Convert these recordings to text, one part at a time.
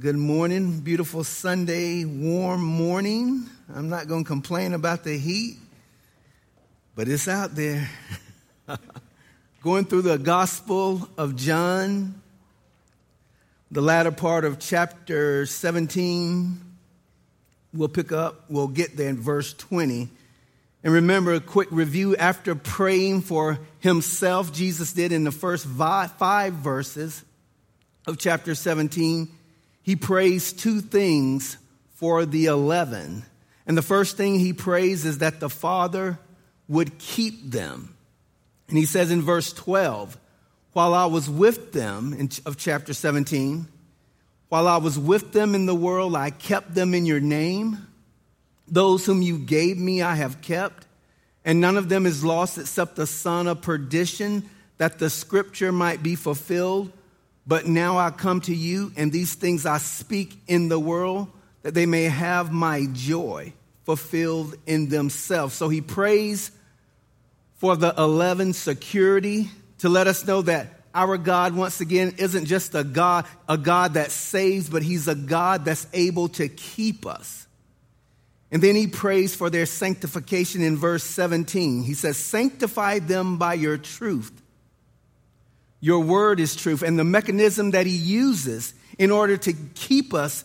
Good morning, beautiful Sunday, warm morning. I'm not going to complain about the heat, but it's out there. Going through the Gospel of John, the latter part of chapter 17, we'll pick up, we'll get there in verse 20. And remember a quick review after praying for himself, Jesus did in the first five verses of chapter 17 he prays two things for the 11. And the first thing he prays is that the Father would keep them. And he says in verse 12, while I was with them in, of chapter 17, while I was with them in the world, I kept them in your name. Those whom you gave me, I have kept, and none of them is lost except the son of perdition, that the scripture might be fulfilled. But now I come to you, and these things I speak in the world, that they may have my joy fulfilled in themselves. So he prays for the 11 security to let us know that our God, once again, isn't just a God, a God that saves, but he's a God that's able to keep us. And then he prays for their sanctification in verse 17. He says, Sanctify them by your truth. Your word is truth. And the mechanism that he uses in order to keep us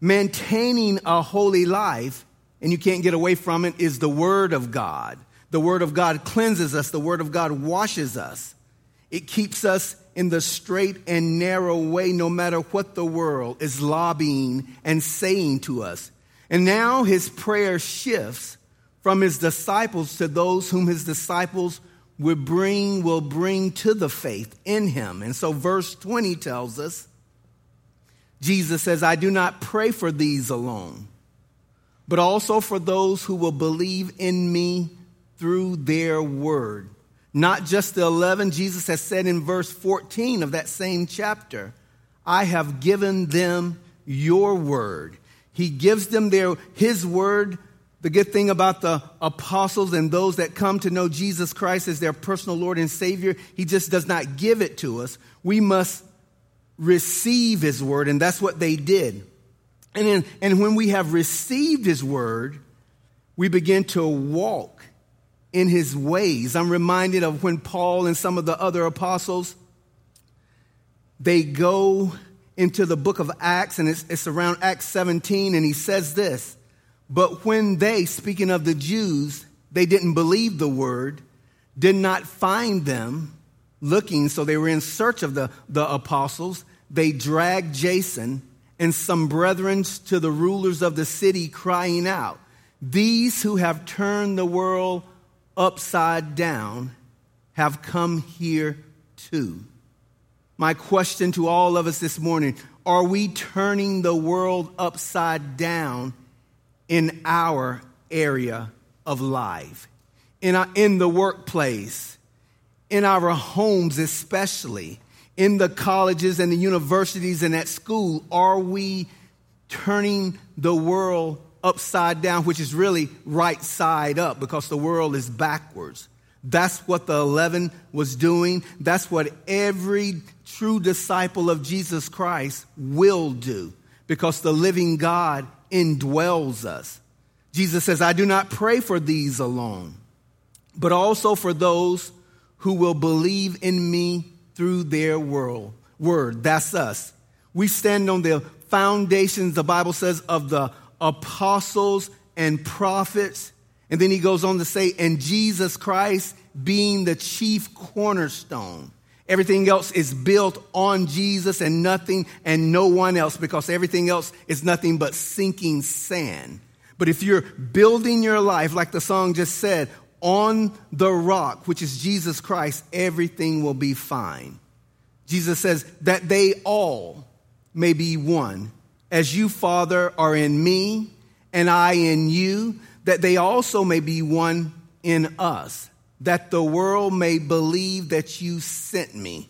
maintaining a holy life, and you can't get away from it, is the word of God. The word of God cleanses us, the word of God washes us. It keeps us in the straight and narrow way, no matter what the world is lobbying and saying to us. And now his prayer shifts from his disciples to those whom his disciples will bring, will bring to the faith in him. And so verse 20 tells us, Jesus says, I do not pray for these alone, but also for those who will believe in me through their word. Not just the 11, Jesus has said in verse 14 of that same chapter, I have given them your word. He gives them their, his word the good thing about the apostles and those that come to know Jesus Christ as their personal Lord and Savior, He just does not give it to us. We must receive His word, and that's what they did. And, and when we have received His word, we begin to walk in His ways. I'm reminded of when Paul and some of the other apostles they go into the book of Acts, and it's, it's around Acts 17, and he says this. But when they, speaking of the Jews, they didn't believe the word, did not find them looking, so they were in search of the, the apostles. They dragged Jason and some brethren to the rulers of the city, crying out, These who have turned the world upside down have come here too. My question to all of us this morning are we turning the world upside down in our area of life, in, our, in the workplace, in our homes, especially, in the colleges and the universities and at school? Are we turning the world upside down, which is really right side up because the world is backwards? That's what the 11 was doing. That's what every true disciple of Jesus Christ will do because the living God indwells us. Jesus says, I do not pray for these alone, but also for those who will believe in me through their world, word. That's us. We stand on the foundations, the Bible says, of the apostles and prophets. And then he goes on to say, and Jesus Christ being the chief cornerstone. Everything else is built on Jesus and nothing and no one else because everything else is nothing but sinking sand. But if you're building your life, like the song just said, on the rock, which is Jesus Christ, everything will be fine. Jesus says that they all may be one. As you, Father, are in me and I in you, that they also may be one in us that the world may believe that you sent me.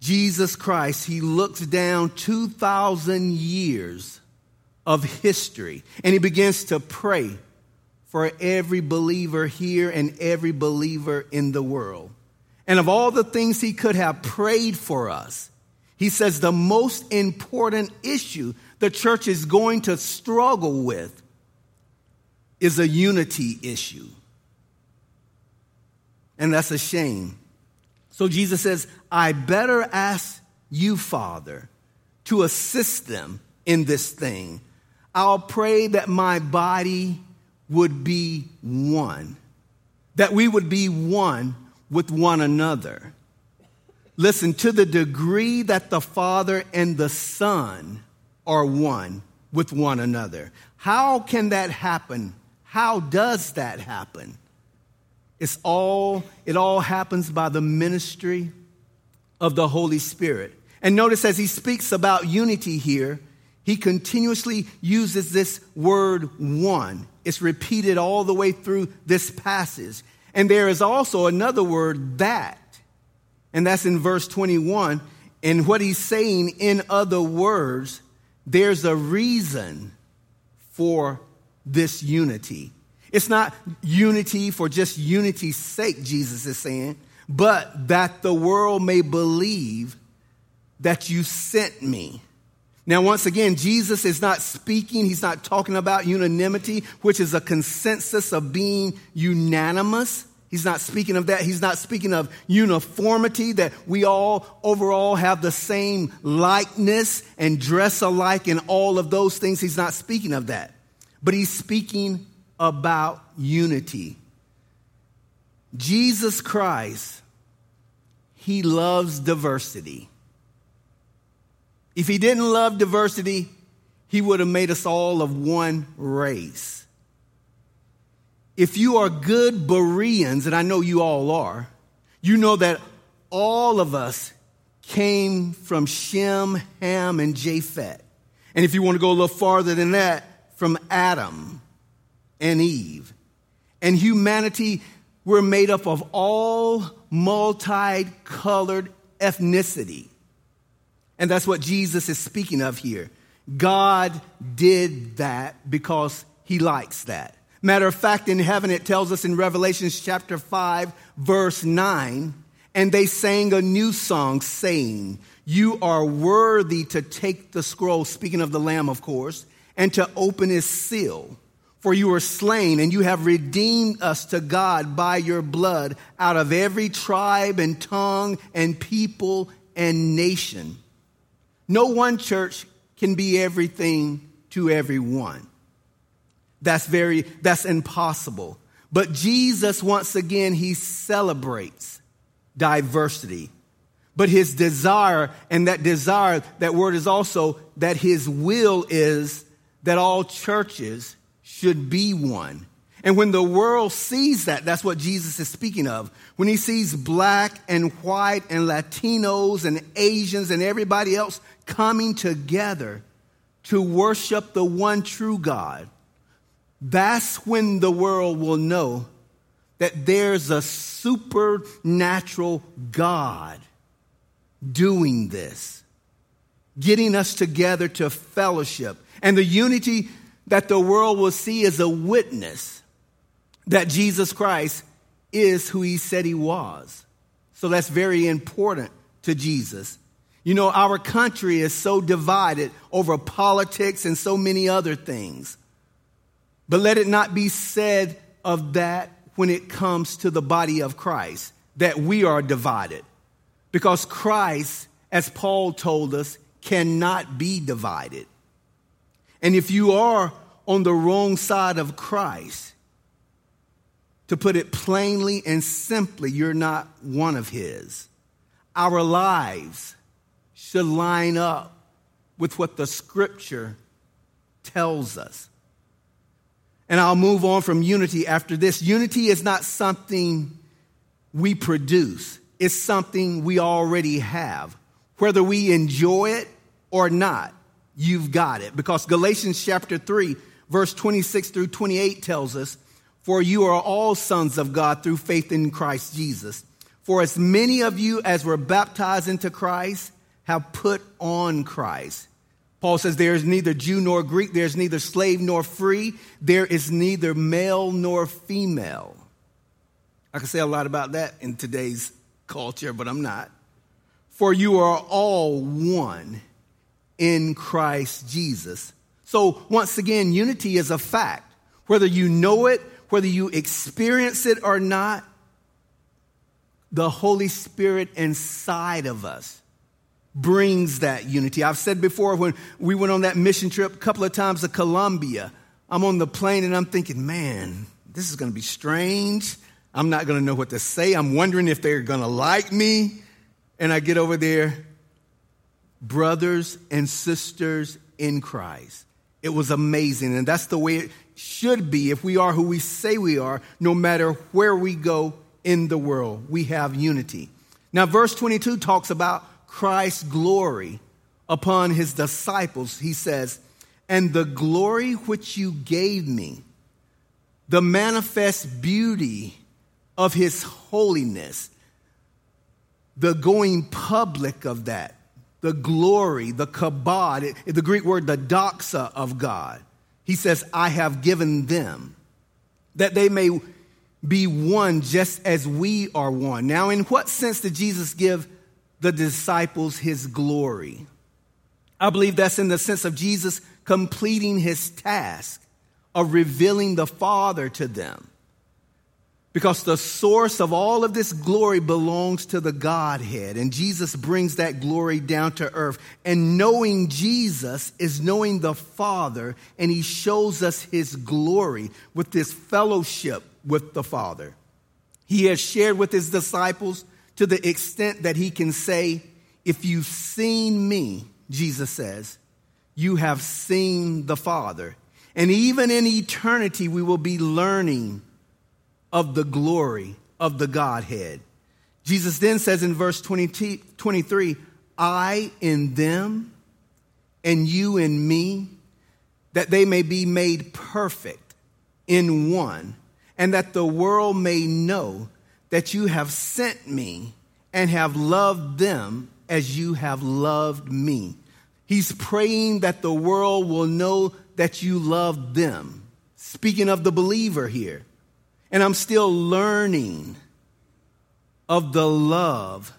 Jesus Christ, he looks down 2,000 years of history and he begins to pray for every believer here and every believer in the world. And of all the things he could have prayed for us, He says the most important issue the church is going to struggle with is a unity issue. And that's a shame. So Jesus says, I better ask you, Father, to assist them in this thing. I'll pray that my body would be one, that we would be one with one another. Listen, to the degree that the Father and the Son are one with one another. How can that happen? How does that happen? It's all, it all happens by the ministry of the Holy Spirit. And notice as he speaks about unity here, he continuously uses this word one. It's repeated all the way through this passage. And there is also another word, that. And that's in verse 21. And what he's saying, in other words, there's a reason for this unity. It's not unity for just unity's sake, Jesus is saying, but that the world may believe that you sent me. Now, once again, Jesus is not speaking, he's not talking about unanimity, which is a consensus of being unanimous. He's not speaking of that. He's not speaking of uniformity, that we all overall have the same likeness and dress alike and all of those things. He's not speaking of that. But he's speaking about unity. Jesus Christ, he loves diversity. If he didn't love diversity, he would have made us all of one race. If you are good Bereans, and I know you all are, you know that all of us came from Shem, Ham, and Japheth. And if you want to go a little farther than that, from Adam and Eve. And humanity, we're made up of all multicolored ethnicity. And that's what Jesus is speaking of here. God did that because he likes that. Matter of fact, in heaven, it tells us in Revelations chapter 5, verse 9, and they sang a new song saying, You are worthy to take the scroll, speaking of the Lamb, of course, and to open his seal. For you were slain, and you have redeemed us to God by your blood out of every tribe and tongue and people and nation. No one church can be everything to everyone. That's very, that's impossible. But Jesus, once again, he celebrates diversity. But his desire, and that desire, that word is also that his will is that all churches should be one. And when the world sees that, that's what Jesus is speaking of. When he sees black and white and Latinos and Asians and everybody else coming together to worship the one true God, that's when the world will know that there's a supernatural God doing this, getting us together to fellowship. And the unity that the world will see as a witness that Jesus Christ is who he said he was. So that's very important to Jesus. You know, our country is so divided over politics and so many other things. But let it not be said of that when it comes to the body of Christ that we are divided. Because Christ, as Paul told us, cannot be divided. And if you are on the wrong side of Christ, to put it plainly and simply, you're not one of His. Our lives should line up with what the scripture tells us. And I'll move on from unity after this. Unity is not something we produce, it's something we already have. Whether we enjoy it or not, you've got it. Because Galatians chapter 3, verse 26 through 28 tells us, For you are all sons of God through faith in Christ Jesus. For as many of you as were baptized into Christ have put on Christ. Paul says, There is neither Jew nor Greek, there is neither slave nor free, there is neither male nor female. I can say a lot about that in today's culture, but I'm not. for you are all one in Christ Jesus. So, once again, unity is a fact. Whether you know it, whether you experience it or not, the Holy Spirit inside of us brings that unity. I've said before when we went on that mission trip a couple of times to Colombia, I'm on the plane and I'm thinking, man, this is going to be strange. I'm not going to know what to say. I'm wondering if they're going to like me. And I get over there, brothers and sisters in Christ. It was amazing. And that's the way it should be if we are who we say we are, no matter where we go in the world. We have unity. Now, verse 22 talks about Christ's glory upon his disciples. He says, And the glory which you gave me, the manifest beauty of his holiness, the going public of that, the glory, the kabod, the Greek word, the doxa of God. He says, I have given them that they may be one just as we are one. Now, in what sense did Jesus give the disciples his glory? I believe that's in the sense of Jesus completing his task of revealing the Father to them. Because the source of all of this glory belongs to the Godhead, and Jesus brings that glory down to earth. And knowing Jesus is knowing the Father, and He shows us His glory with this fellowship with the Father. He has shared with His disciples to the extent that He can say, If you've seen me, Jesus says, you have seen the Father. And even in eternity, we will be learning of the glory of the Godhead. Jesus then says in verse 20, 23, I in them and you in me, that they may be made perfect in one, and that the world may know that you have sent me and have loved them as you have loved me. He's praying that the world will know that you love them. Speaking of the believer here. And I'm still learning of the love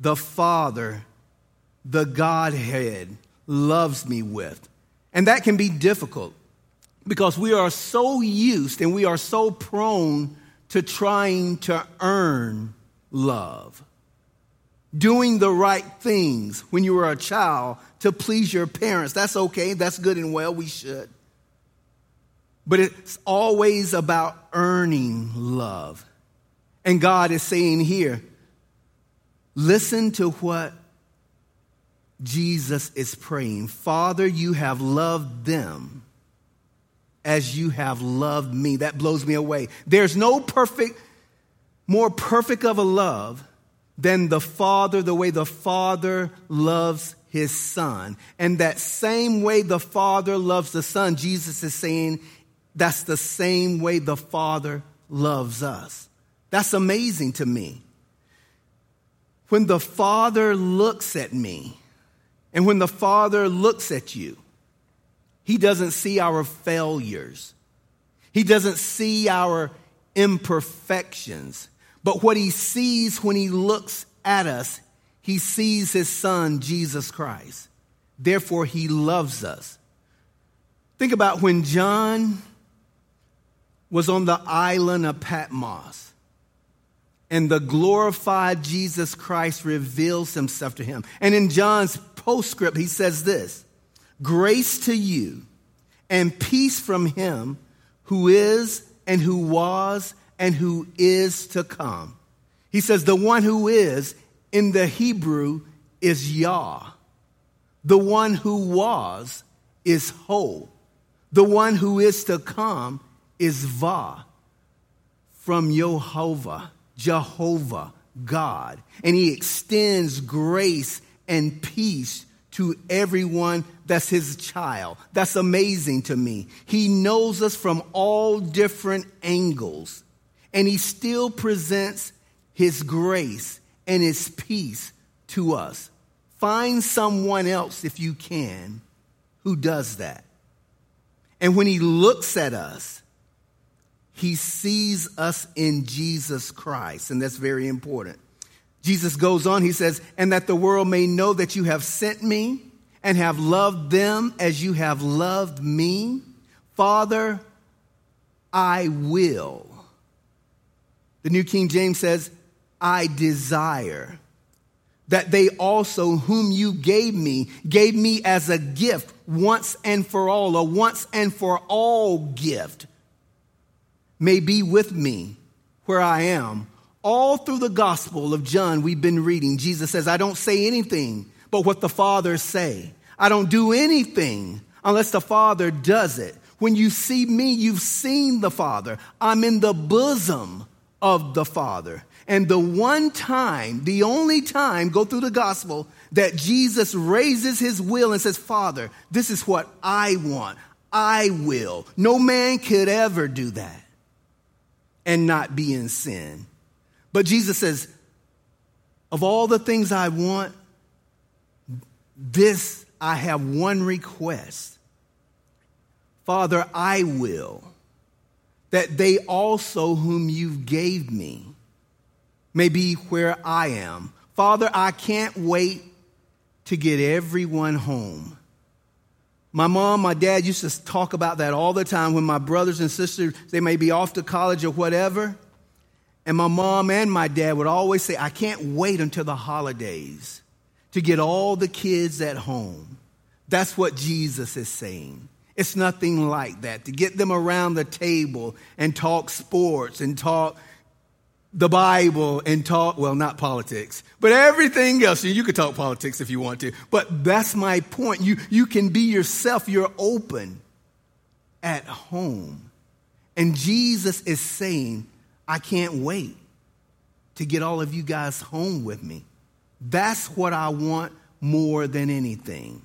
the Father, the Godhead, loves me with. And that can be difficult because we are so used and we are so prone to trying to earn love. Doing the right things when you were a child to please your parents. That's okay, that's good and well, we should. But it's always about earning love. And God is saying here, listen to what Jesus is praying. Father, you have loved them as you have loved me. That blows me away. There's no perfect, more perfect of a love than the Father, the way the Father loves his Son. And that same way the Father loves the Son, Jesus is saying, that's the same way the Father loves us. That's amazing to me. When the Father looks at me, and when the Father looks at you, He doesn't see our failures. He doesn't see our imperfections. But what He sees when He looks at us, He sees His Son, Jesus Christ. Therefore, He loves us. Think about when John was on the island of Patmos. And the glorified Jesus Christ reveals himself to him. And in John's postscript, he says this Grace to you and peace from him who is and who was and who is to come. He says, The one who is in the Hebrew is Yah. The one who was is Ho. The one who is to come is Va from Jehovah, Jehovah, God. And he extends grace and peace to everyone that's his child. That's amazing to me. He knows us from all different angles, and he still presents his grace and his peace to us. Find someone else, if you can, who does that. And when he looks at us, he sees us in Jesus Christ, and that's very important. Jesus goes on, he says, and that the world may know that you have sent me and have loved them as you have loved me. Father, I will. The New King James says, I desire that they also, whom you gave me, gave me as a gift once and for all, a once and for all gift, may be with me where I am. All through the Gospel of John, we've been reading, Jesus says, I don't say anything but what the Father say. I don't do anything unless the Father does it. When you see me, you've seen the Father. I'm in the bosom of the Father. And the one time, the only time, go through the gospel, that Jesus raises his will and says, Father, this is what I want. I will. No man could ever do that and not be in sin. But Jesus says, of all the things I want, this I have one request. Father, I will that they also whom you gave me may be where I am. Father, I can't wait to get everyone home. My mom, my dad used to talk about that all the time when my brothers and sisters, they may be off to college or whatever. And my mom and my dad would always say, I can't wait until the holidays to get all the kids at home. That's what Jesus is saying. It's nothing like that. To get them around the table and talk sports and talk the Bible and talk, well, not politics, but everything else. You can talk politics if you want to, but that's my point. You, you can be yourself. You're open at home. And Jesus is saying, I can't wait to get all of you guys home with me. That's what I want more than anything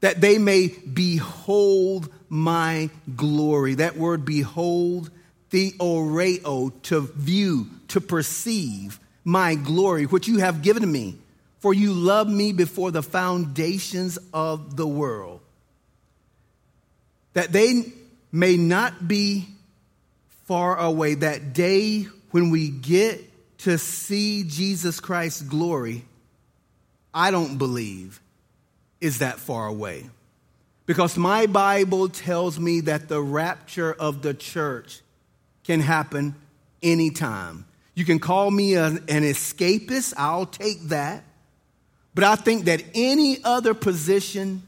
that they may behold my glory. That word behold, theoreo, to view, to perceive my glory, which you have given me. For you loved me before the foundations of the world. That they may not be far away, that day when we get to see Jesus Christ's glory, I don't believe is that far away. Because my Bible tells me that the rapture of the church can happen anytime. You can call me an, an escapist, I'll take that. But I think that any other position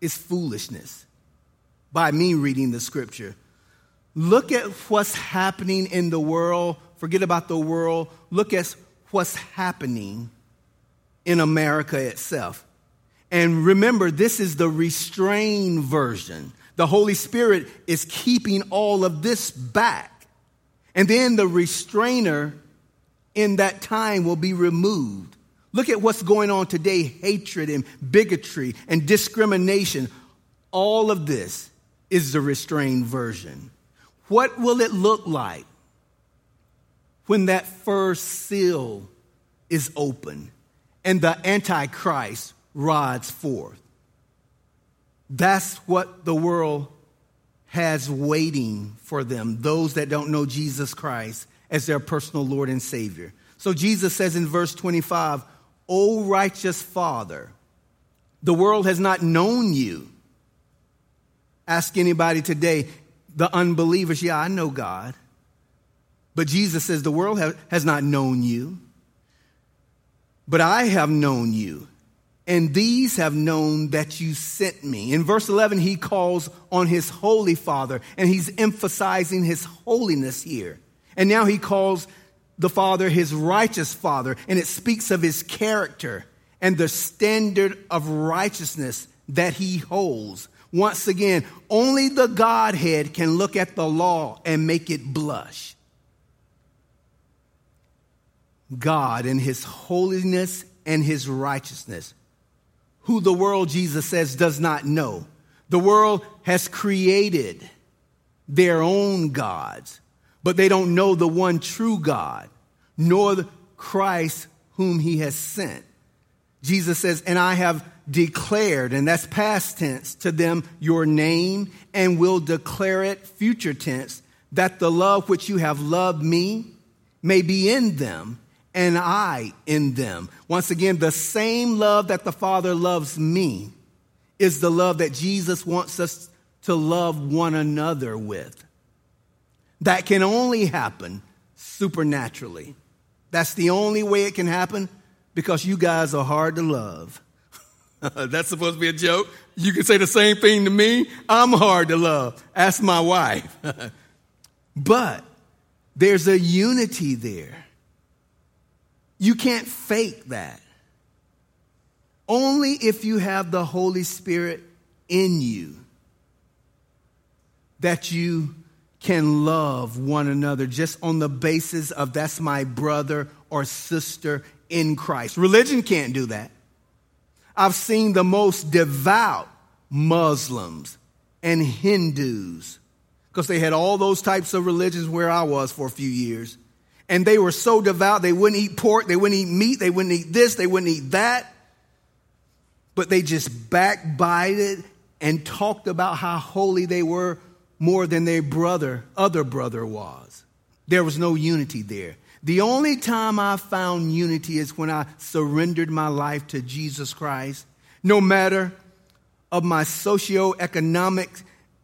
is foolishness by me reading the scripture. Look at what's happening in the world. Forget about the world. Look at what's happening in America itself. And remember, this is the restrained version. The Holy Spirit is keeping all of this back. And then the restrainer in that time will be removed. Look at what's going on today hatred and bigotry and discrimination. All of this is the restrained version. What will it look like when that first seal is open and the Antichrist rides forth. That's what the world has waiting for them, those that don't know Jesus Christ as their personal Lord and Savior. So Jesus says in verse 25, O righteous Father, the world has not known you. Ask anybody today, the unbelievers, yeah, I know God. But Jesus says, the world has not known you, but I have known you and these have known that you sent me. In verse 11, he calls on his holy father, and he's emphasizing his holiness here. And now he calls the father his righteous father, and it speaks of his character and the standard of righteousness that he holds. Once again, only the Godhead can look at the law and make it blush. God in his holiness and his righteousness who the world, Jesus says, does not know. The world has created their own gods, but they don't know the one true God, nor Christ whom he has sent. Jesus says, And I have declared, and that's past tense, to them your name, and will declare it future tense, that the love which you have loved me may be in them, and I in them. Once again, the same love that the Father loves me is the love that Jesus wants us to love one another with. That can only happen supernaturally. That's the only way it can happen because you guys are hard to love. That's supposed to be a joke. You can say the same thing to me. I'm hard to love. Ask my wife. but there's a unity there. You can't fake that. Only if you have the Holy Spirit in you that you can love one another just on the basis of that's my brother or sister in Christ. Religion can't do that. I've seen the most devout Muslims and Hindus because they had all those types of religions where I was for a few years. And they were so devout, they wouldn't eat pork, they wouldn't eat meat, they wouldn't eat this, they wouldn't eat that. But they just backbited and talked about how holy they were more than their brother, other brother was. There was no unity there. The only time I found unity is when I surrendered my life to Jesus Christ. No matter of my socioeconomic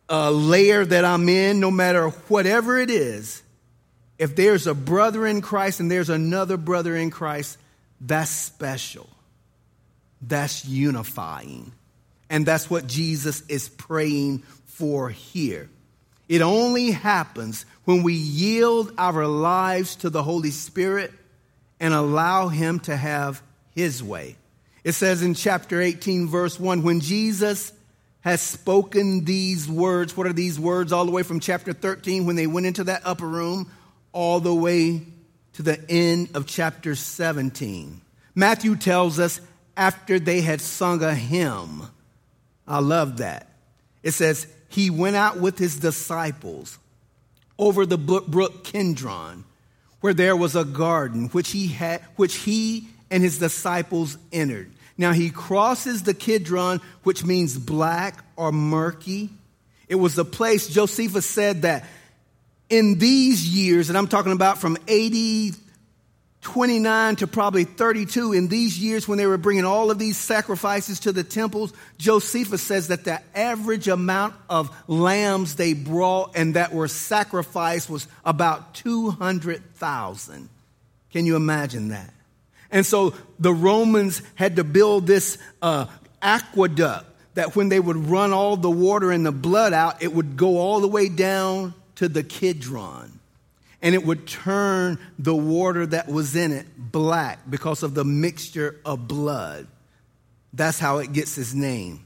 uh, layer that I'm in, no matter whatever it is, if there's a brother in Christ and there's another brother in Christ, that's special. That's unifying. And that's what Jesus is praying for here. It only happens when we yield our lives to the Holy Spirit and allow Him to have His way. It says in chapter 18, verse 1, when Jesus has spoken these words, what are these words? All the way from chapter 13, when they went into that upper room, all the way to the end of chapter 17. Matthew tells us after they had sung a hymn. I love that. It says, He went out with his disciples over the brook Kidron, where there was a garden which he had, which he and his disciples entered. Now he crosses the Kidron, which means black or murky. It was a place, Josephus said that in these years, and I'm talking about from 80 29 to probably 32 in these years when they were bringing all of these sacrifices to the temples josephus says that the average amount of lambs they brought and that were sacrificed was about 200000 can you imagine that? And so the romans had to build this uh, aqueduct that when they would run all the water and the blood out it would go all the way down to the kidron and it would turn the water that was in it black because of the mixture of blood. That's how it gets its name.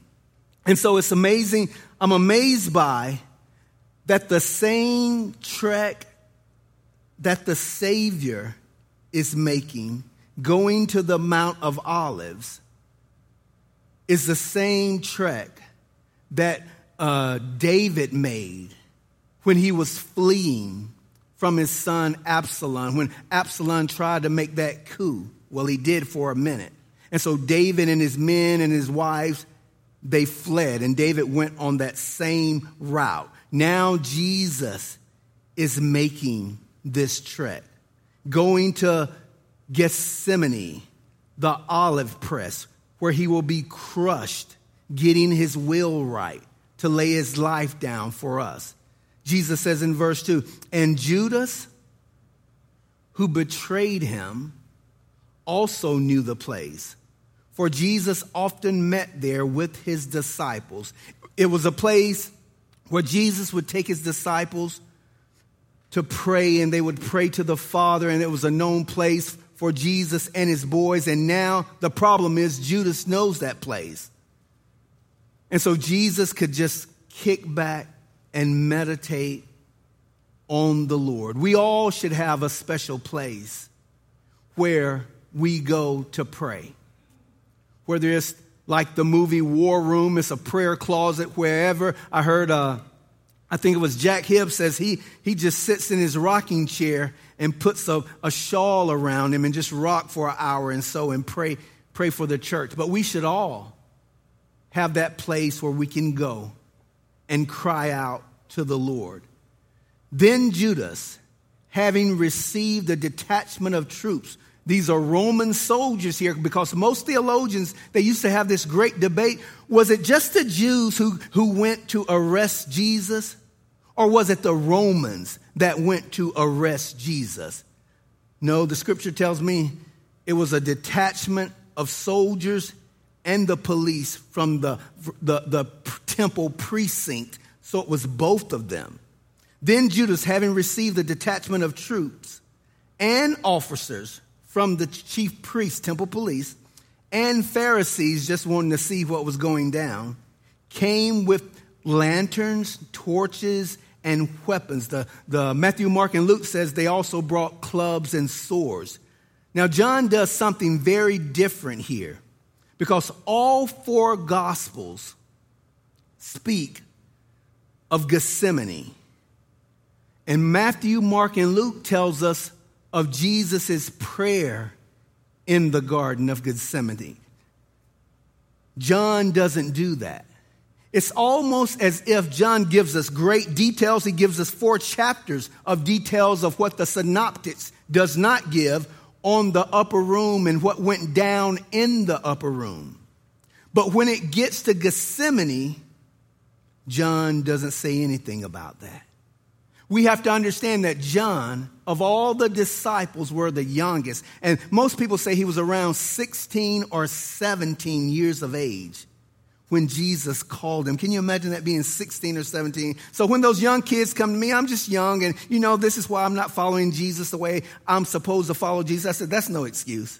And so it's amazing. I'm amazed by that the same trek that the Savior is making, going to the Mount of Olives, is the same trek that uh, David made when he was fleeing from his son Absalom when Absalom tried to make that coup. Well, he did for a minute. And so David and his men and his wives, they fled, and David went on that same route. Now Jesus is making this trek, going to Gethsemane, the olive press, where he will be crushed, getting his will right to lay his life down for us. Jesus says in verse 2 And Judas, who betrayed him, also knew the place. For Jesus often met there with his disciples. It was a place where Jesus would take his disciples to pray, and they would pray to the Father, and it was a known place for Jesus and his boys. And now the problem is Judas knows that place. And so Jesus could just kick back and meditate on the Lord. We all should have a special place where we go to pray. Whether it's like the movie War Room, it's a prayer closet wherever. I heard, uh, I think it was Jack Hibbs says he, he just sits in his rocking chair and puts a, a shawl around him and just rock for an hour and so and pray, pray for the church. But we should all have that place where we can go and cry out to the Lord. Then Judas, having received a detachment of troops, These are Roman soldiers here because most theologians, they used to have this great debate. Was it just the Jews who, who went to arrest Jesus? Or was it the Romans that went to arrest Jesus? No, the scripture tells me it was a detachment of soldiers and the police from the, the, the temple precinct. So it was both of them. Then Judas, having received a detachment of troops and officers from the chief priests, temple police, and Pharisees just wanting to see what was going down, came with lanterns, torches, and weapons. The, the Matthew, Mark, and Luke says they also brought clubs and swords. Now, John does something very different here because all four gospels speak of Gethsemane. And Matthew, Mark, and Luke tells us of Jesus' prayer in the Garden of Gethsemane. John doesn't do that. It's almost as if John gives us great details. He gives us four chapters of details of what the synoptics does not give on the upper room and what went down in the upper room. But when it gets to Gethsemane, John doesn't say anything about that. We have to understand that John, of all the disciples, were the youngest. And most people say he was around 16 or 17 years of age when Jesus called him. Can you imagine that being 16 or 17? So when those young kids come to me, I'm just young and you know, this is why I'm not following Jesus the way I'm supposed to follow Jesus. I said, that's no excuse.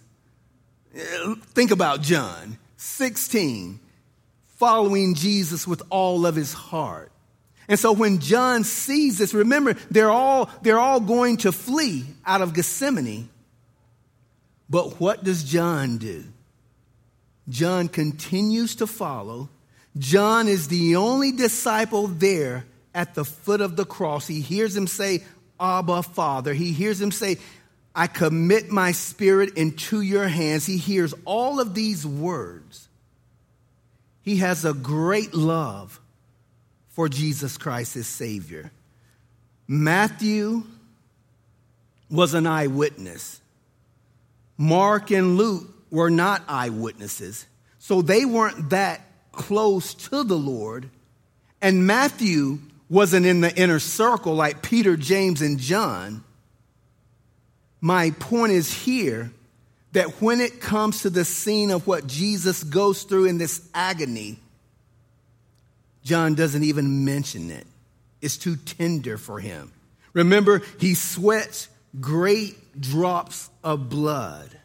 Think about John, 16, following Jesus with all of his heart. And so when John sees this, remember, they're all, they're all going to flee out of Gethsemane. But what does John do? John continues to follow. John is the only disciple there at the foot of the cross. He hears him say, Abba, Father. He hears him say, I commit my spirit into your hands. He hears all of these words. He has a great love for Jesus Christ, his Savior. Matthew was an eyewitness. Mark and Luke were not eyewitnesses. So they weren't that close to the Lord. And Matthew wasn't in the inner circle like Peter, James, and John. My point is here that when it comes to the scene of what Jesus goes through in this agony, John doesn't even mention it. It's too tender for him. Remember, he sweats great drops of blood.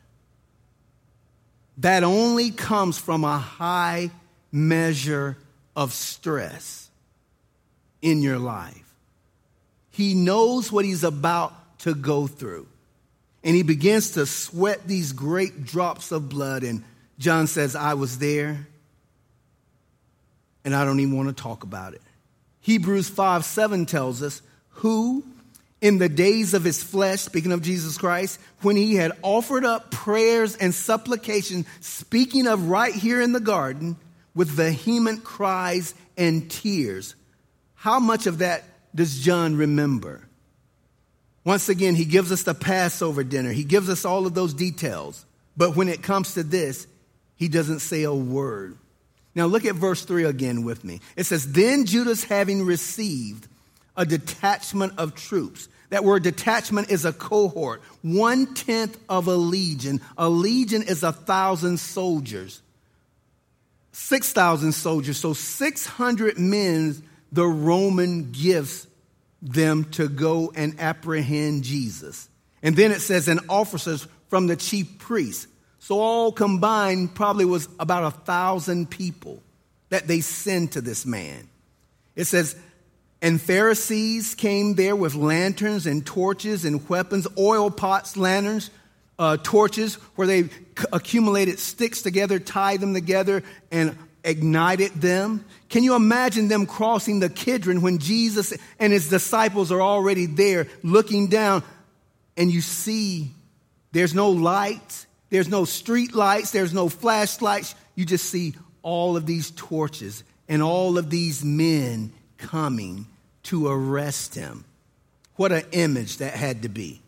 That only comes from a high measure of stress in your life. He knows what he's about to go through. And he begins to sweat these great drops of blood. And John says, I was there and I don't even want to talk about it. Hebrews 5 7 tells us, who in the days of his flesh, speaking of Jesus Christ, when he had offered up prayers and supplication, speaking of right here in the garden, with vehement cries and tears. How much of that does John remember? Once again, he gives us the Passover dinner. He gives us all of those details. But when it comes to this, he doesn't say a word. Now look at verse 3 again with me. It says, Then Judas, having received a detachment of troops. That word detachment is a cohort, one tenth of a legion. A legion is a thousand soldiers, 6,000 soldiers. So 600 men, the Roman gives them to go and apprehend Jesus. And then it says, and officers from the chief priests. So all combined probably was about a thousand people that they send to this man. It says, and Pharisees came there with lanterns and torches and weapons, oil pots, lanterns, uh, torches, where they c- accumulated sticks together, tied them together, and ignited them. Can you imagine them crossing the Kidron when Jesus and his disciples are already there looking down and you see there's no light, there's no street lights, there's no flashlights. You just see all of these torches and all of these men coming to arrest him. What an image that had to be.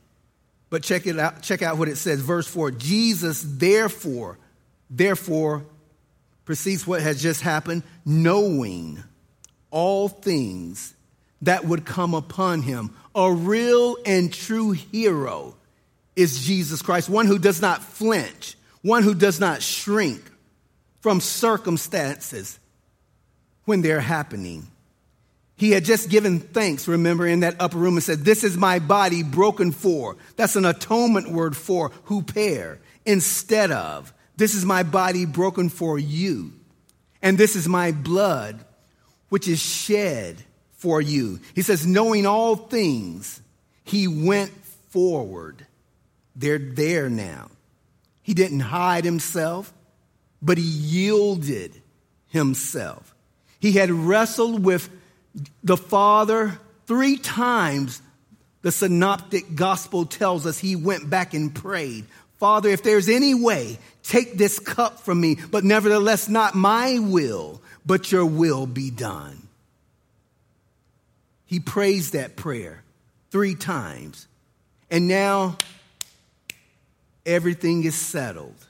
But check it out, check out what it says. Verse 4 Jesus, therefore, therefore, precedes what has just happened, knowing all things that would come upon him. A real and true hero is Jesus Christ, one who does not flinch, one who does not shrink from circumstances when they're happening. He had just given thanks, remember, in that upper room and said, This is my body broken for. That's an atonement word for huper, instead of, This is my body broken for you. And this is my blood, which is shed for you. He says, Knowing all things, he went forward. They're there now. He didn't hide himself, but he yielded himself. He had wrestled with the Father three times. The synoptic gospel tells us he went back and prayed. Father, if there's any way, take this cup from me, but nevertheless, not my will, but your will be done. He prays that prayer three times. And now everything is settled.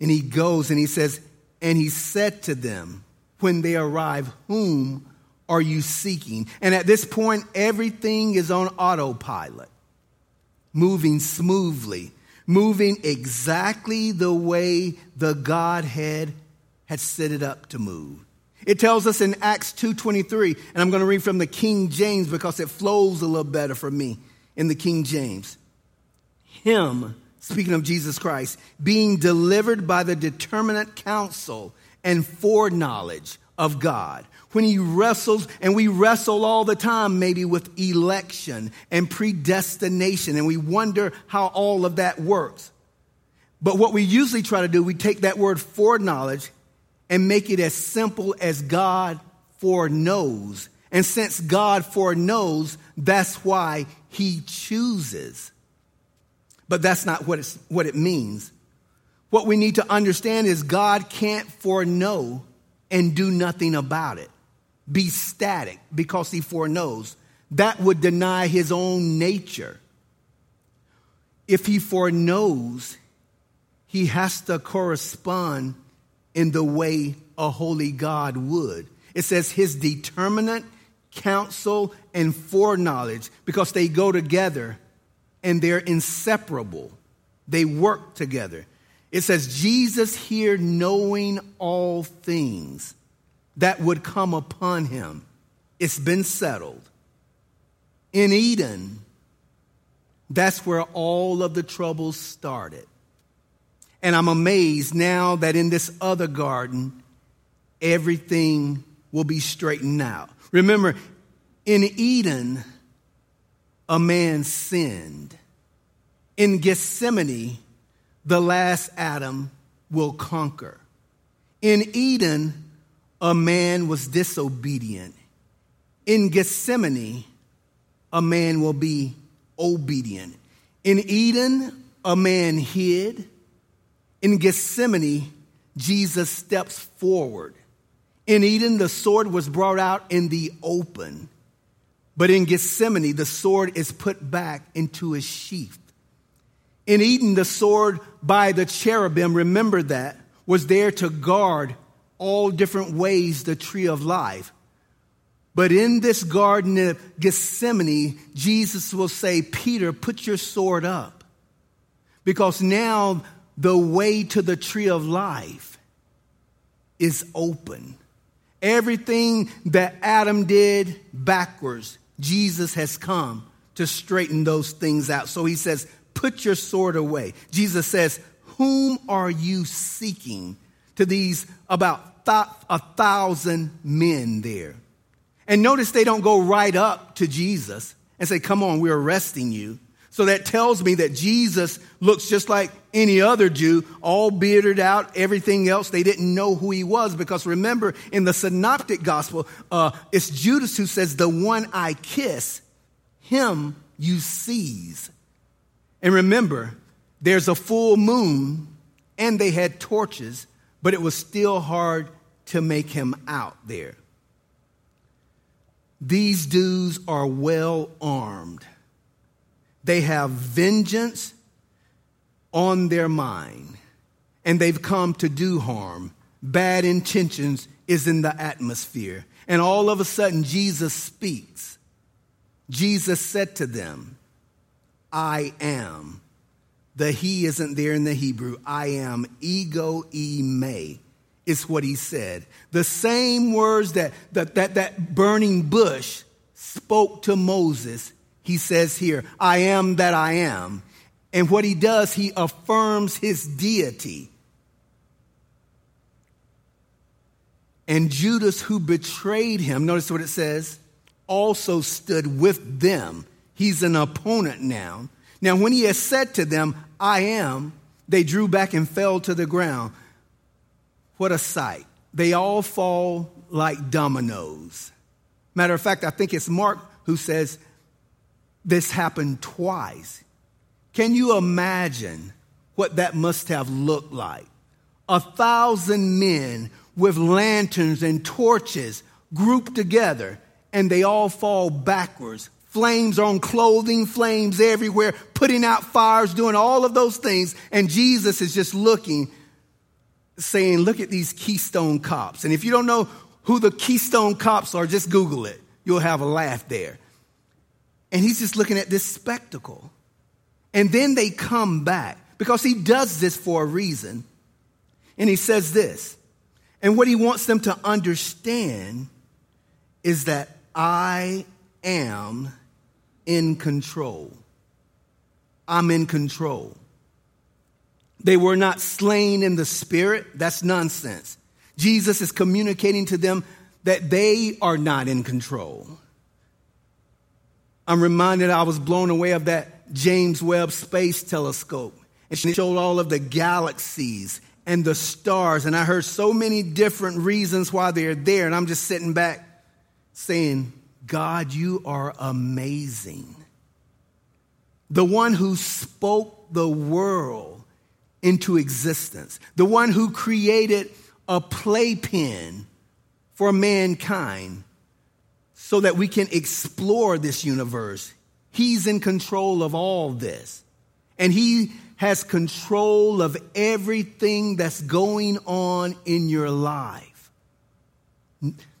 And he goes and he says, And he said to them, when they arrive, Whom are you seeking? And at this point, everything is on autopilot, moving smoothly, moving exactly the way the Godhead had set it up to move. It tells us in Acts 2:23, and I'm going to read from the King James because it flows a little better for me in the King James. Him, speaking of Jesus Christ, being delivered by the determinate counsel and foreknowledge of God. When he wrestles, and we wrestle all the time, maybe with election and predestination, and we wonder how all of that works. But what we usually try to do, we take that word foreknowledge and make it as simple as God foreknows. And since God foreknows, that's why he chooses. But that's not what, it's, what it means. What we need to understand is God can't foreknow and do nothing about it. Be static because he foreknows. That would deny his own nature. If he foreknows, he has to correspond in the way a holy God would. It says his determinate counsel and foreknowledge because they go together and they're inseparable. They work together. It says, Jesus here knowing all things that would come upon him. It's been settled. In Eden, that's where all of the troubles started. And I'm amazed now that in this other garden, everything will be straightened out. Remember, in Eden, a man sinned. In Gethsemane, the last Adam will conquer. In Eden, a man was disobedient. In Gethsemane, a man will be obedient. In Eden, a man hid. In Gethsemane, Jesus steps forward. In Eden, the sword was brought out in the open. But in Gethsemane, the sword is put back into its sheath. In Eden, the sword by the cherubim, remember that, was there to guard all different ways the tree of life. But in this garden of Gethsemane, Jesus will say, Peter, put your sword up. Because now the way to the tree of life is open. Everything that Adam did backwards, Jesus has come to straighten those things out. So he says, Put your sword away. Jesus says, Whom are you seeking? To these about th- a thousand men there. And notice they don't go right up to Jesus and say, Come on, we're arresting you. So that tells me that Jesus looks just like any other Jew, all bearded out, everything else. They didn't know who he was because remember, in the synoptic gospel, uh, it's Judas who says, The one I kiss, him you seize. And remember, there's a full moon and they had torches, but it was still hard to make him out there. These dudes are well armed. They have vengeance on their mind, and they've come to do harm. Bad intentions is in the atmosphere. And all of a sudden, Jesus speaks. Jesus said to them, I am. The he isn't there in the Hebrew. I am ego e me is what he said. The same words that, that, that, that burning bush spoke to Moses, he says here, I am that I am. And what he does, he affirms his deity. And Judas, who betrayed him, notice what it says, also stood with them. He's an opponent now. Now, when he has said to them, I am, they drew back and fell to the ground. What a sight. They all fall like dominoes. Matter of fact, I think it's Mark who says this happened twice. Can you imagine what that must have looked like? A thousand men with lanterns and torches grouped together, and they all fall backwards. Flames on clothing, flames everywhere, putting out fires, doing all of those things. And Jesus is just looking saying, Look at these Keystone cops. And if you don't know who the Keystone cops are, just Google it. You'll have a laugh there. And he's just looking at this spectacle. And then they come back because he does this for a reason. And he says this. And what he wants them to understand is that I am in control. I'm in control. They were not slain in the spirit. That's nonsense. Jesus is communicating to them that they are not in control. I'm reminded I was blown away of that James Webb Space Telescope. And she showed all of the galaxies and the stars. And I heard so many different reasons why they're there. And I'm just sitting back saying, God, you are amazing. The one who spoke the world into existence, the one who created a playpen for mankind so that we can explore this universe. He's in control of all this. And he has control of everything that's going on in your life.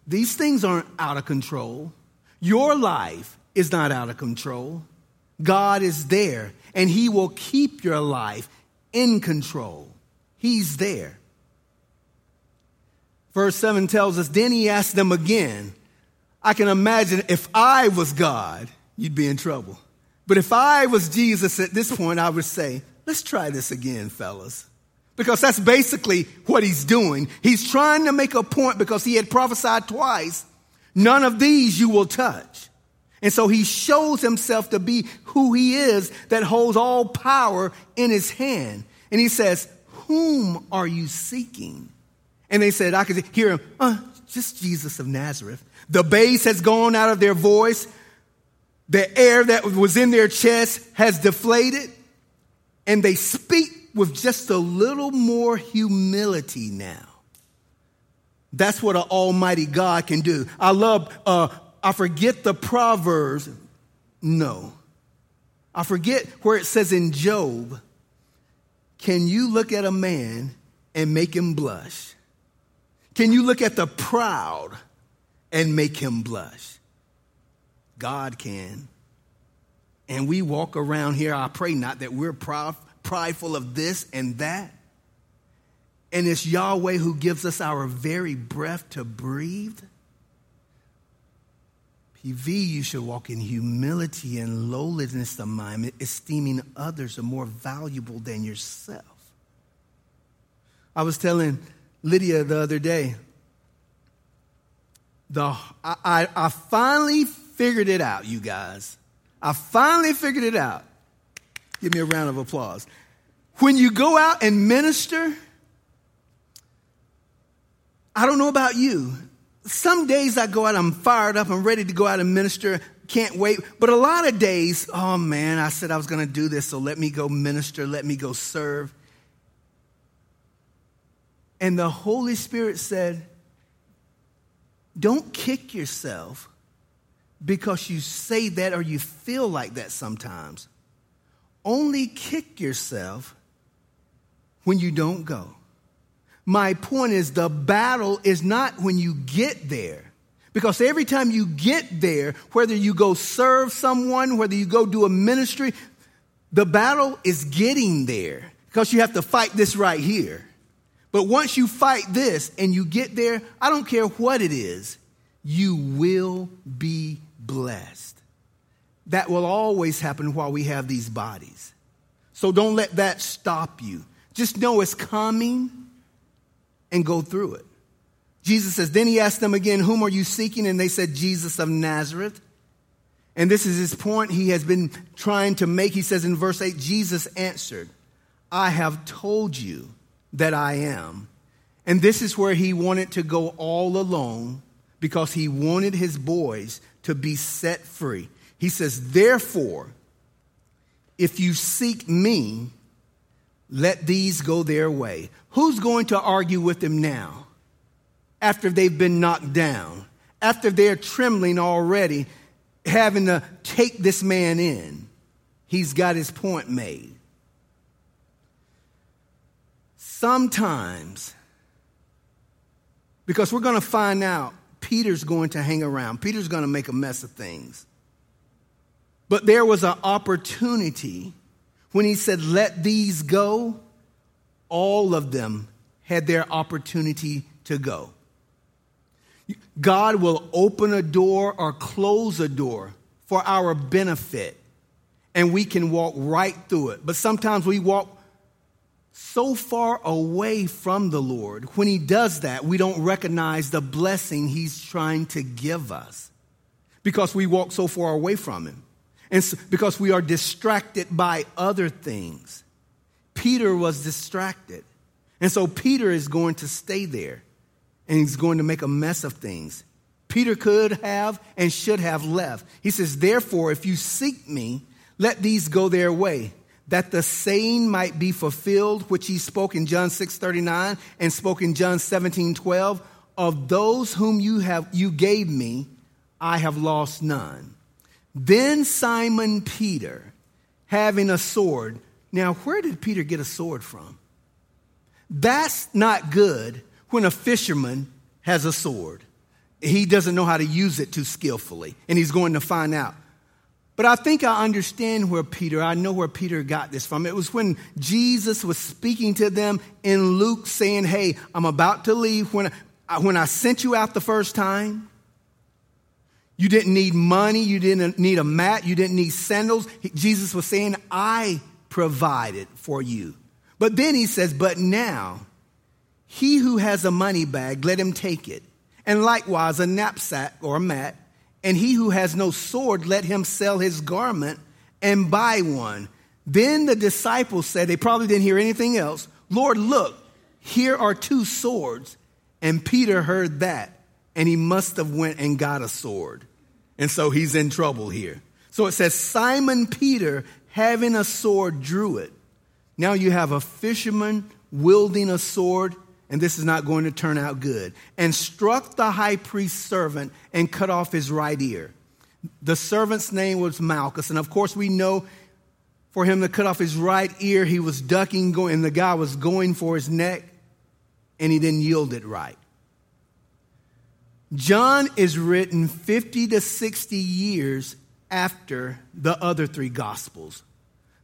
These things aren't out of control. Your life is not out of control. God is there, and He will keep your life in control. He's there. Verse 7 tells us, then he asked them again. I can imagine if I was God, you'd be in trouble. But if I was Jesus at this point, I would say, let's try this again, fellas. Because that's basically what he's doing. He's trying to make a point because he had prophesied twice none of these you will touch. And so he shows himself to be who he is that holds all power in his hand. And he says, Whom are you seeking? And they said, I could hear him, uh, just Jesus of Nazareth. The bass has gone out of their voice. The air that was in their chest has deflated. And they speak with just a little more humility now. That's what an almighty God can do. I love uh, I forget the Proverbs. No. I forget where it says in Job, can you look at a man and make him blush? Can you look at the proud and make him blush? God can. And we walk around here, I pray not that we're proud, prideful of this and that. And it's Yahweh who gives us our very breath to breathe. PV, you should walk in humility and lowliness of mind, esteeming others are more valuable than yourself. I was telling Lydia the other day, the, I, I, I finally figured it out, you guys. I finally figured it out. Give me a round of applause. When you go out and minister, I don't know about you, some days I go out, I'm fired up, I'm ready to go out and minister, can't wait. But a lot of days, oh man, I said I was going to do this, so let me go minister, let me go serve. And the Holy Spirit said, don't kick yourself because you say that or you feel like that sometimes. only kick yourself when you don't go. My point is the battle is not when you get there. Because every time you get there, whether you go serve someone, whether you go do a ministry, the battle is getting there because you have to fight this right here. But once you fight this and you get there, I don't care what it is, you will be blessed. That will always happen while we have these bodies. So don't let that stop you. Just know it's coming and go through it. Jesus says, Then he asked them again, Whom are you seeking? And they said, Jesus of Nazareth. And this is his point he has been trying to make. He says in verse 8, Jesus answered, I have told you that I am. And this is where he wanted to go all alone because he wanted his boys to be set free. He says, Therefore, if you seek me, let these go their way. Who's going to argue with them now after they've been knocked down? After they're trembling already, having to take this man in? He's got his point made. Sometimes, because we're going to find out Peter's going to hang around, Peter's going to make a mess of things. But there was an opportunity when he said, Let these go, all of them had their opportunity to go. God will open a door or close a door for our benefit, and we can walk right through it. But sometimes we walk so far away from the Lord. When He does that, we don't recognize the blessing He's trying to give us because we walk so far away from Him and so, because we are distracted by other things. Peter was distracted. And so Peter is going to stay there and he's going to make a mess of things. Peter could have and should have left. He says, Therefore, if you seek me, let these go their way, that the saying might be fulfilled, which he spoke in John 6 39 and spoke in John 17 12. Of those whom you have you gave me, I have lost none. Then Simon Peter, having a sword. Now, where did Peter get a sword from? That's not good when a fisherman has a sword. He doesn't know how to use it too skillfully, and he's going to find out. But I think I understand where Peter, I know where Peter got this from. It was when Jesus was speaking to them in Luke saying, Hey, I'm about to leave. When I, when I sent you out the first time, you didn't need money. You didn't need a mat. You didn't need sandals. Jesus was saying, I provided for you. But then he says, But now, he who has a money bag, let him take it. And likewise, a knapsack or a mat. And he who has no sword, let him sell his garment and buy one. Then the disciples said, they probably didn't hear anything else. Lord, look, here are two swords. And Peter heard that, and he must have went and got a sword. And so he's in trouble here. So it says, Simon Peter, having a sword, drew it. Now you have a fisherman wielding a sword, and this is not going to turn out good. And struck the high priest's servant and cut off his right ear. The servant's name was Malchus. And of course, we know for him to cut off his right ear, he was ducking, going, and the guy was going for his neck, and he didn't yield it right. John is written 50 to 60 years after the other three gospels.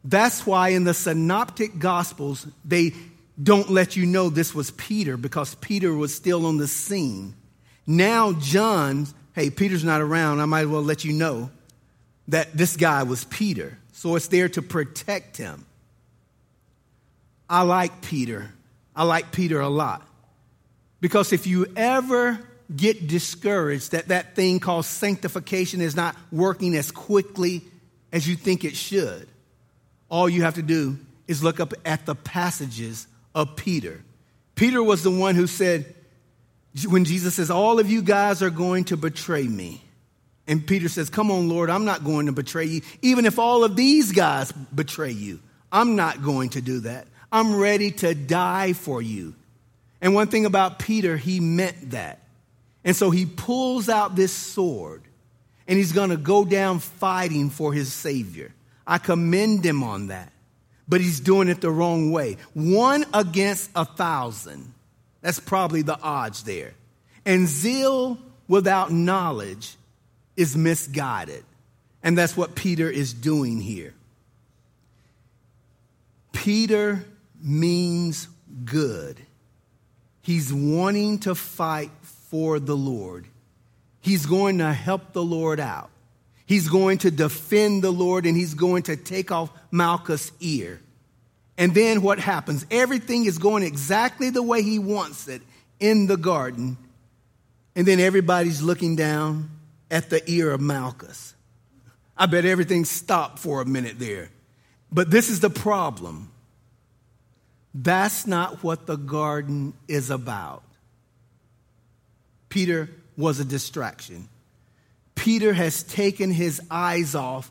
That's why in the synoptic gospels, they don't let you know this was Peter because Peter was still on the scene. Now, John, hey, Peter's not around. I might as well let you know that this guy was Peter. So it's there to protect him. I like Peter. I like Peter a lot. Because if you ever get discouraged that that thing called sanctification is not working as quickly as you think it should, all you have to do is look up at the passages of Peter. Peter was the one who said, when Jesus says, All of you guys are going to betray me. And Peter says, Come on, Lord, I'm not going to betray you. Even if all of these guys betray you, I'm not going to do that. I'm ready to die for you. And one thing about Peter, he meant that. And so he pulls out this sword and he's going to go down fighting for his Savior. I commend him on that. But he's doing it the wrong way. One against a thousand. That's probably the odds there. And zeal without knowledge is misguided. And that's what Peter is doing here. Peter means good. He's wanting to fight for the Lord. He's going to help the Lord out. He's going to defend the Lord and he's going to take off Malchus' ear. And then what happens? Everything is going exactly the way he wants it in the garden. And then everybody's looking down at the ear of Malchus. I bet everything stopped for a minute there. But this is the problem. That's not what the garden is about. Peter was a distraction. Peter has taken his eyes off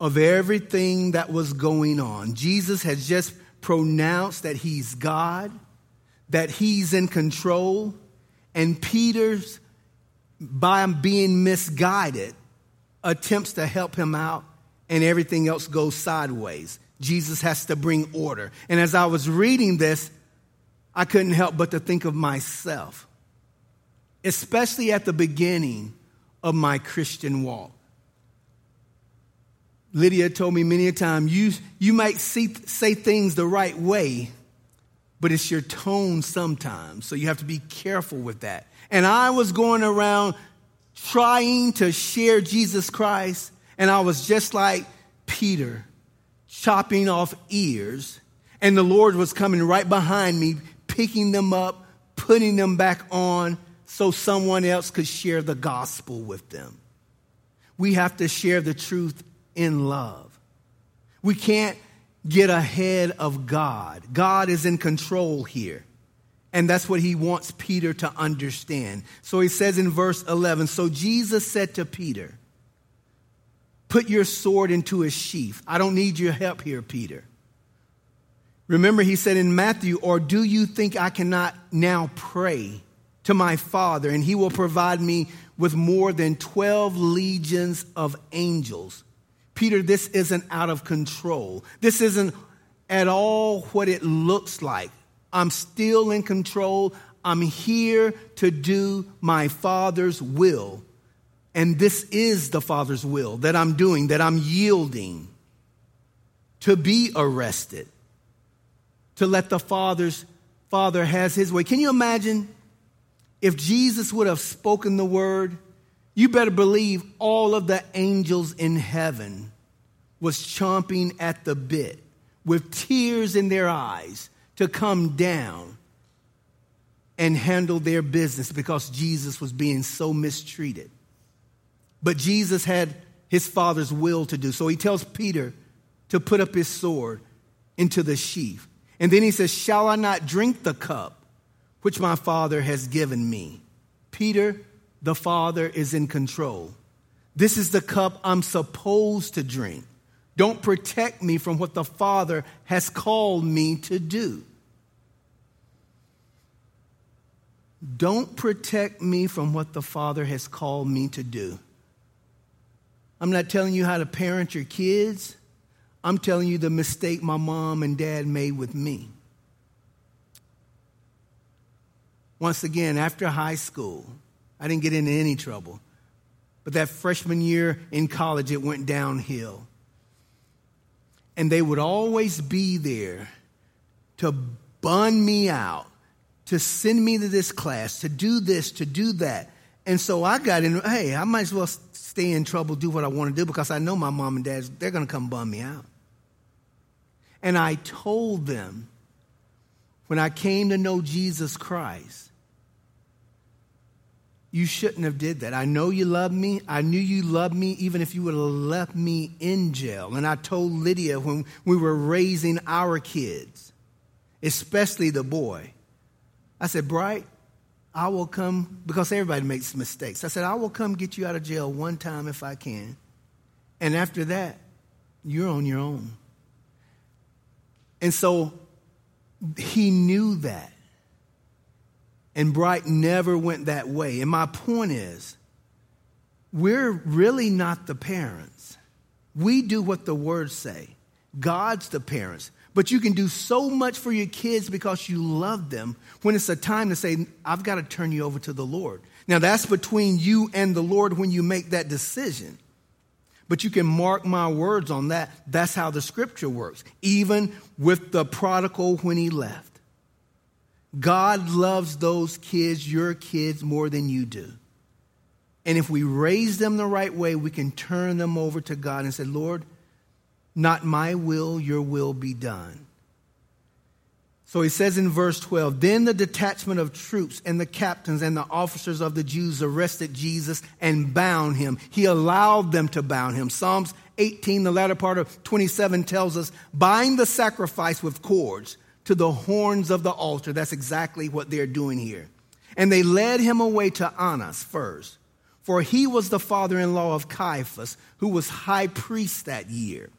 of everything that was going on. Jesus has just pronounced that he's God, that he's in control, and Peter's, by being misguided, attempts to help him out, and everything else goes sideways. Jesus has to bring order. And as I was reading this, I couldn't help but to think of myself, especially at the beginning of my Christian walk. Lydia told me many a time, you, you might see, say things the right way, but it's your tone sometimes. So you have to be careful with that. And I was going around trying to share Jesus Christ, and I was just like Peter, chopping off ears, and the Lord was coming right behind me, picking them up, putting them back on so someone else could share the gospel with them. We have to share the truth in love. We can't get ahead of God. God is in control here. And that's what he wants Peter to understand. So he says in verse 11 So Jesus said to Peter, Put your sword into its sheath. I don't need your help here, Peter. Remember, he said in Matthew, Or do you think I cannot now pray to my Father, and he will provide me with more than 12 legions of angels? Peter, this isn't out of control. This isn't at all what it looks like. I'm still in control. I'm here to do my Father's will. And this is the Father's will that I'm doing, that I'm yielding to be arrested, to let the Father's Father has his way. Can you imagine if Jesus would have spoken the word? You better believe all of the angels in heaven was chomping at the bit with tears in their eyes to come down and handle their business because Jesus was being so mistreated. But Jesus had his father's will to do. So he tells Peter to put up his sword into the sheath. And then he says, Shall I not drink the cup which my father has given me? Peter, the Father is in control. This is the cup I'm supposed to drink. Don't protect me from what the Father has called me to do. Don't protect me from what the Father has called me to do. I'm not telling you how to parent your kids. I'm telling you the mistake my mom and dad made with me. Once again, after high school, I didn't get into any trouble. But that freshman year in college, it went downhill. And they would always be there to bun me out, to send me to this class, to do this, to do that. And so I got in, hey, I might as well stay in trouble, do what I want to do because I know my mom and dad, they're going to come bum me out. And I told them when I came to know Jesus Christ, you shouldn't have did that. I know you love me. I knew you loved me even if you would have left me in jail. And I told Lydia when we were raising our kids, especially the boy, I said, Bright, I will come, because everybody makes mistakes. I said, I will come get you out of jail one time if I can. And after that, you're on your own. And so he knew that. And Bright never went that way. And my point is, we're really not the parents. We do what the words say. God's the parents. But you can do so much for your kids because you love them when it's a time to say, I've got to turn you over to the Lord. Now, that's between you and the Lord when you make that decision. But you can mark my words on that. That's how the scripture works, even with the prodigal when he left. God loves those kids, your kids, more than you do. And if we raise them the right way, we can turn them over to God and say, Lord, not my will, your will be done. So he says in verse 12 Then the detachment of troops and the captains and the officers of the Jews arrested Jesus and bound him. He allowed them to bound him. Psalms 18, the latter part of 27, tells us bind the sacrifice with cords to the horns of the altar. That's exactly what they're doing here. And they led him away to Annas first, for he was the father in law of Caiaphas, who was high priest that year.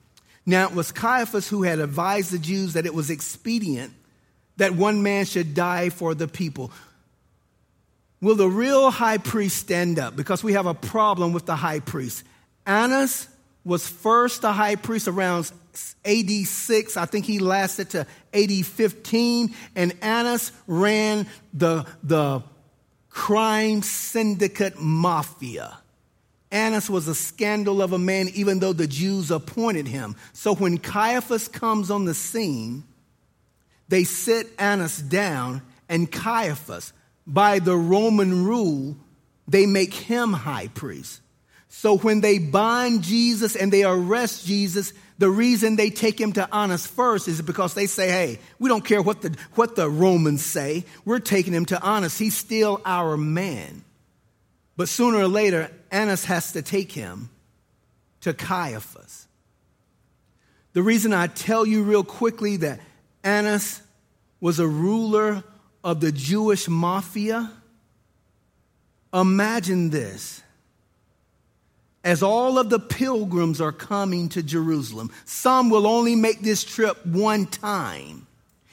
Now it was Caiaphas who had advised the Jews that it was expedient that one man should die for the people. Will the real high priest stand up? Because we have a problem with the high priest. Annas was first the high priest around AD 6. I think he lasted to AD 15. And Annas ran the, the crime syndicate mafia. Annas was a scandal of a man, even though the Jews appointed him. So when Caiaphas comes on the scene, they sit Annas down, and Caiaphas, by the Roman rule, they make him high priest. So when they bind Jesus and they arrest Jesus, the reason they take him to Annas first is because they say, hey, we don't care what the, what the Romans say. We're taking him to Annas. He's still our man. But sooner or later, Annas has to take him to Caiaphas. The reason I tell you real quickly that Annas was a ruler of the Jewish mafia, imagine this. As all of the pilgrims are coming to Jerusalem, some will only make this trip one time.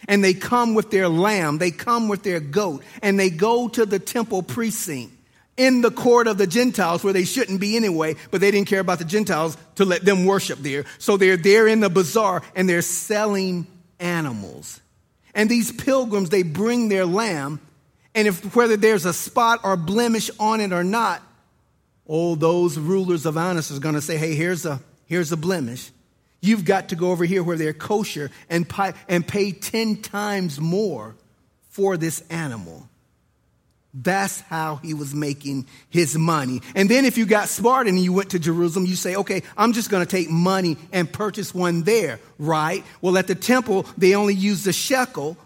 And they come with their lamb, they come with their goat, and they go to the temple precinct in the court of the Gentiles where they shouldn't be anyway, but they didn't care about the Gentiles to let them worship there. So they're there in the bazaar and they're selling animals. And these pilgrims, they bring their lamb, and if whether there's a spot or blemish on it or not, oh, those rulers of Annas are going to say, hey, here's a, here's a blemish. You've got to go over here where they're kosher and pay, and pay 10 times more for this animal. That's how he was making his money. And then if you got smart and you went to Jerusalem, you say, okay, I'm just going to take money and purchase one there, right? Well, at the temple, they only used the shekel.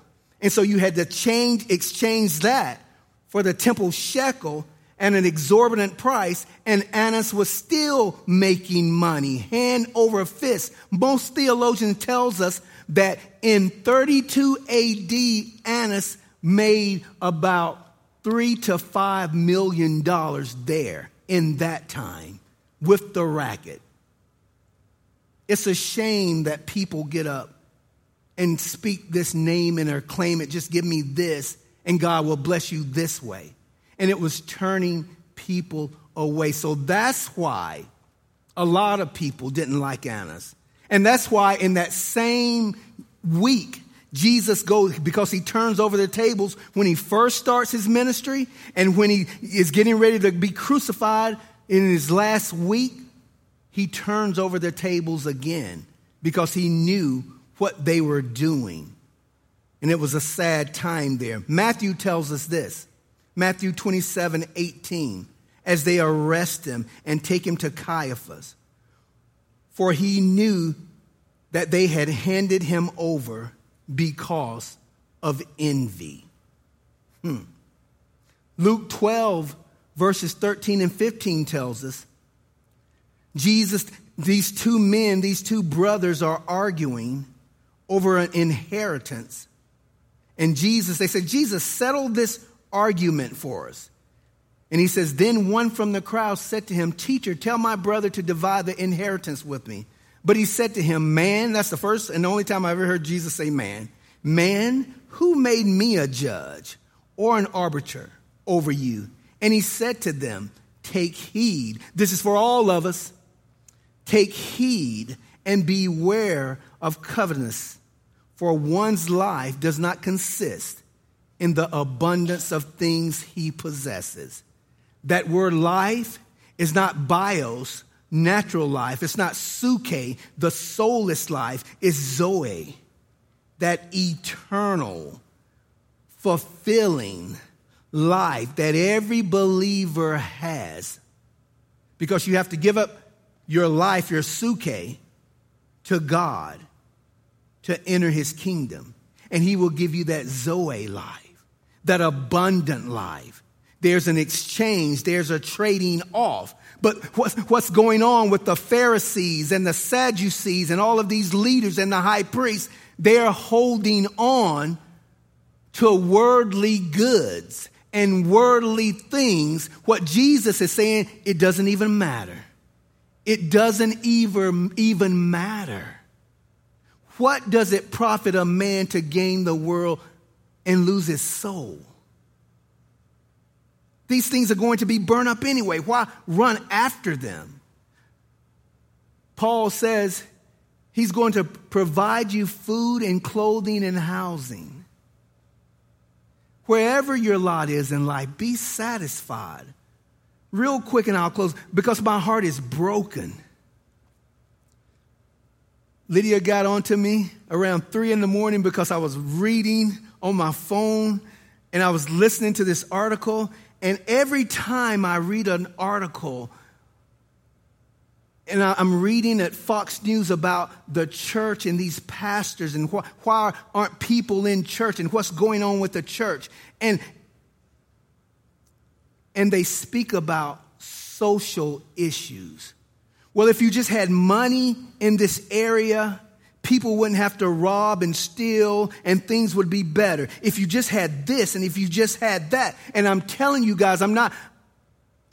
And so you had to change, exchange that for the temple shekel and an exorbitant price. And Annas was still making money hand over fist. Most theologians tells us that in 32 AD, Annas made about three to five million dollars there in that time with the racket. It's a shame that people get up and speak this name and or claim it, just give me this, and God will bless you this way. And it was turning people away. So that's why a lot of people didn't like Annas. And that's why in that same week, Jesus goes because he turns over the tables when he first starts his ministry and when he is getting ready to be crucified in his last week, he turns over the tables again because he knew what they were doing. And it was a sad time there. Matthew tells us this Matthew 27 18, as they arrest him and take him to Caiaphas. For he knew that they had handed him over because of envy. Hmm. Luke 12, verses 13 and 15 tells us Jesus, these two men, these two brothers are arguing over an inheritance. And Jesus, they said, Jesus, settle this argument for us. And he says, Then one from the crowd said to him, Teacher, tell my brother to divide the inheritance with me. But he said to him, Man, that's the first and only time I ever heard Jesus say man. Man, who made me a judge or an arbiter over you? And he said to them, Take heed. This is for all of us. Take heed and beware of covetousness, for one's life does not consist in the abundance of things he possesses. That word life is not bios, natural life. It's not psuche, the soulless life. It's zoe, that eternal, fulfilling life that every believer has. Because you have to give up your life, your psuche, to God to enter his kingdom. And he will give you that Zoe life, that abundant life. There's an exchange, there's a trading off. But what's, what's going on with the Pharisees and the Sadducees and all of these leaders and the high priests? They're holding on to worldly goods and worldly things. What Jesus is saying, it doesn't even matter. It doesn't even, even matter. What does it profit a man to gain the world and lose his soul? These things are going to be burned up anyway. Why run after them? Paul says he's going to provide you food and clothing and housing. Wherever your lot is in life, be satisfied real quick and I'll close because my heart is broken. Lydia got onto me around three in the morning because I was reading on my phone and I was listening to this article. And every time I read an article, and I'm reading at Fox News about the church and these pastors and wh- why aren't people in church and what's going on with the church. And and they speak about social issues. Well, if you just had money in this area, people wouldn't have to rob and steal and things would be better. If you just had this and if you just had that. And I'm telling you guys, I'm not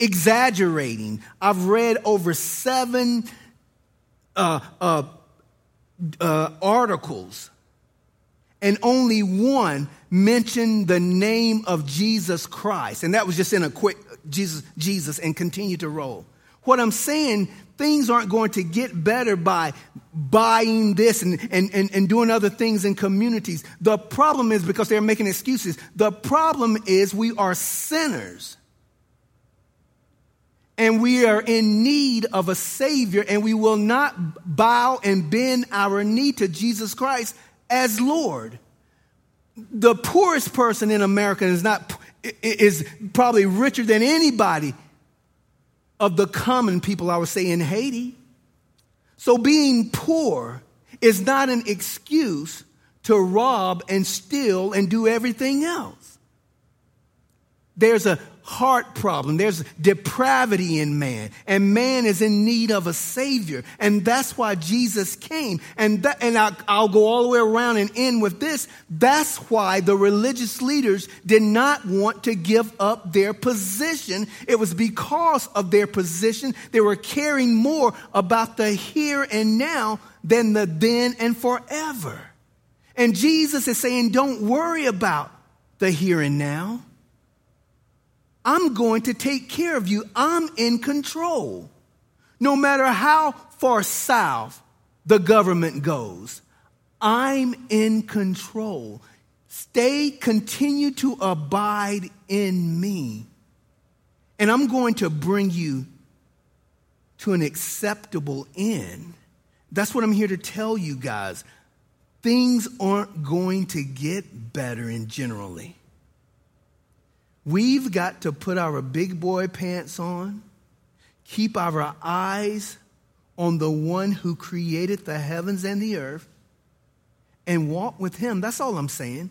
exaggerating. I've read over seven uh, uh, uh, articles and only one mentioned the name of Jesus Christ. And that was just in a quick Jesus, Jesus and continue to roll. What I'm saying, things aren't going to get better by buying this and, and, and, and, doing other things in communities. The problem is because they're making excuses. The problem is we are sinners. And we are in need of a Savior, and we will not bow and bend our knee to Jesus Christ as Lord. The poorest person in America is not is probably richer than anybody of the common people, I would say, in Haiti. So being poor is not an excuse to rob and steal and do everything else. There's a heart problem. There's depravity in man, and man is in need of a savior. And that's why Jesus came. And that, and I'll, I'll go all the way around and end with this. That's why the religious leaders did not want to give up their position. It was because of their position. They were caring more about the here and now than the then and forever. And Jesus is saying, don't worry about the here and now. I'm going to take care of you. I'm in control. No matter how far south the government goes, I'm in control. Stay, continue to abide in me. And I'm going to bring you to an acceptable end. That's what I'm here to tell you guys. Things aren't going to get better in generally. We've got to put our big boy pants on, keep our eyes on the one who created the heavens and the earth, and walk with him. That's all I'm saying.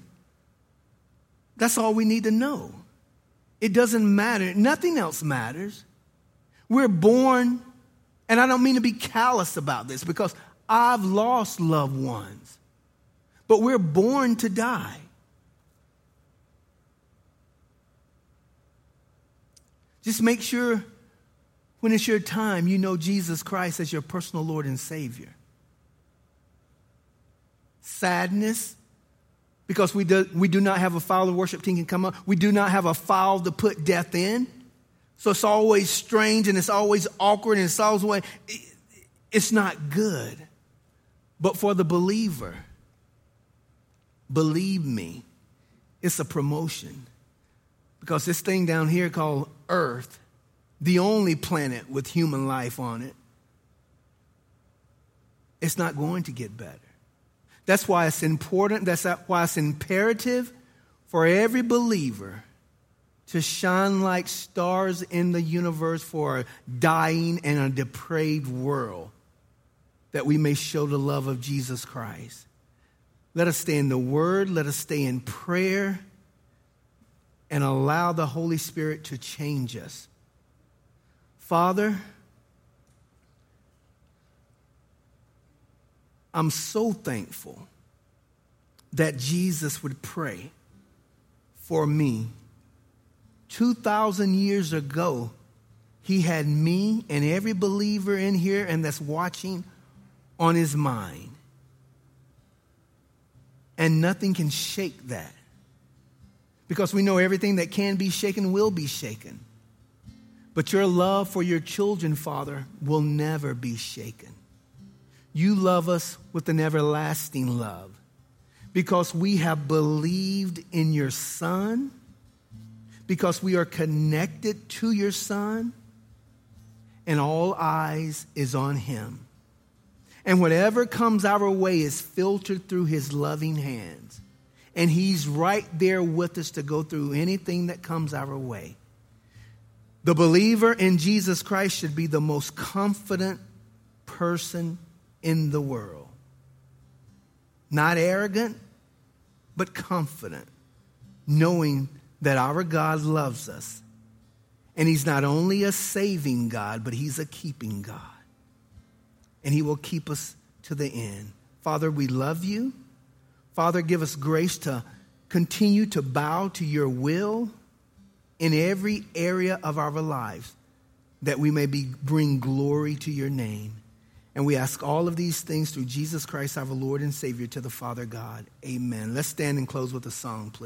That's all we need to know. It doesn't matter. Nothing else matters. We're born, and I don't mean to be callous about this because I've lost loved ones, but we're born to die. Just make sure when it's your time, you know Jesus Christ as your personal Lord and Savior. Sadness, because we do, we do not have a file the worship team can come up. We do not have a file to put death in. So it's always strange and it's always awkward and it's always way. it's not good. But for the believer, believe me, it's a promotion. Because this thing down here called Earth, the only planet with human life on it, it's not going to get better. That's why it's important, that's why it's imperative for every believer to shine like stars in the universe for a dying and a depraved world that we may show the love of Jesus Christ. Let us stay in the Word, let us stay in prayer, and allow the Holy Spirit to change us. Father, I'm so thankful that Jesus would pray for me. 2,000 years ago, he had me and every believer in here and that's watching on his mind. And nothing can shake that. Because we know everything that can be shaken will be shaken. But your love for your children, Father, will never be shaken. You love us with an everlasting love because we have believed in your Son, because we are connected to your Son, and all eyes is on him. And whatever comes our way is filtered through his loving hands. And he's right there with us to go through anything that comes our way. The believer in Jesus Christ should be the most confident person in the world. Not arrogant, but confident, knowing that our God loves us. And He's not only a saving God, but He's a keeping God. And He will keep us to the end. Father, we love you. Father, give us grace to continue to bow to your will in every area of our lives that we may be, bring glory to your name. And we ask all of these things through Jesus Christ, our Lord and Savior, to the Father God. Amen. Let's stand and close with a song, please.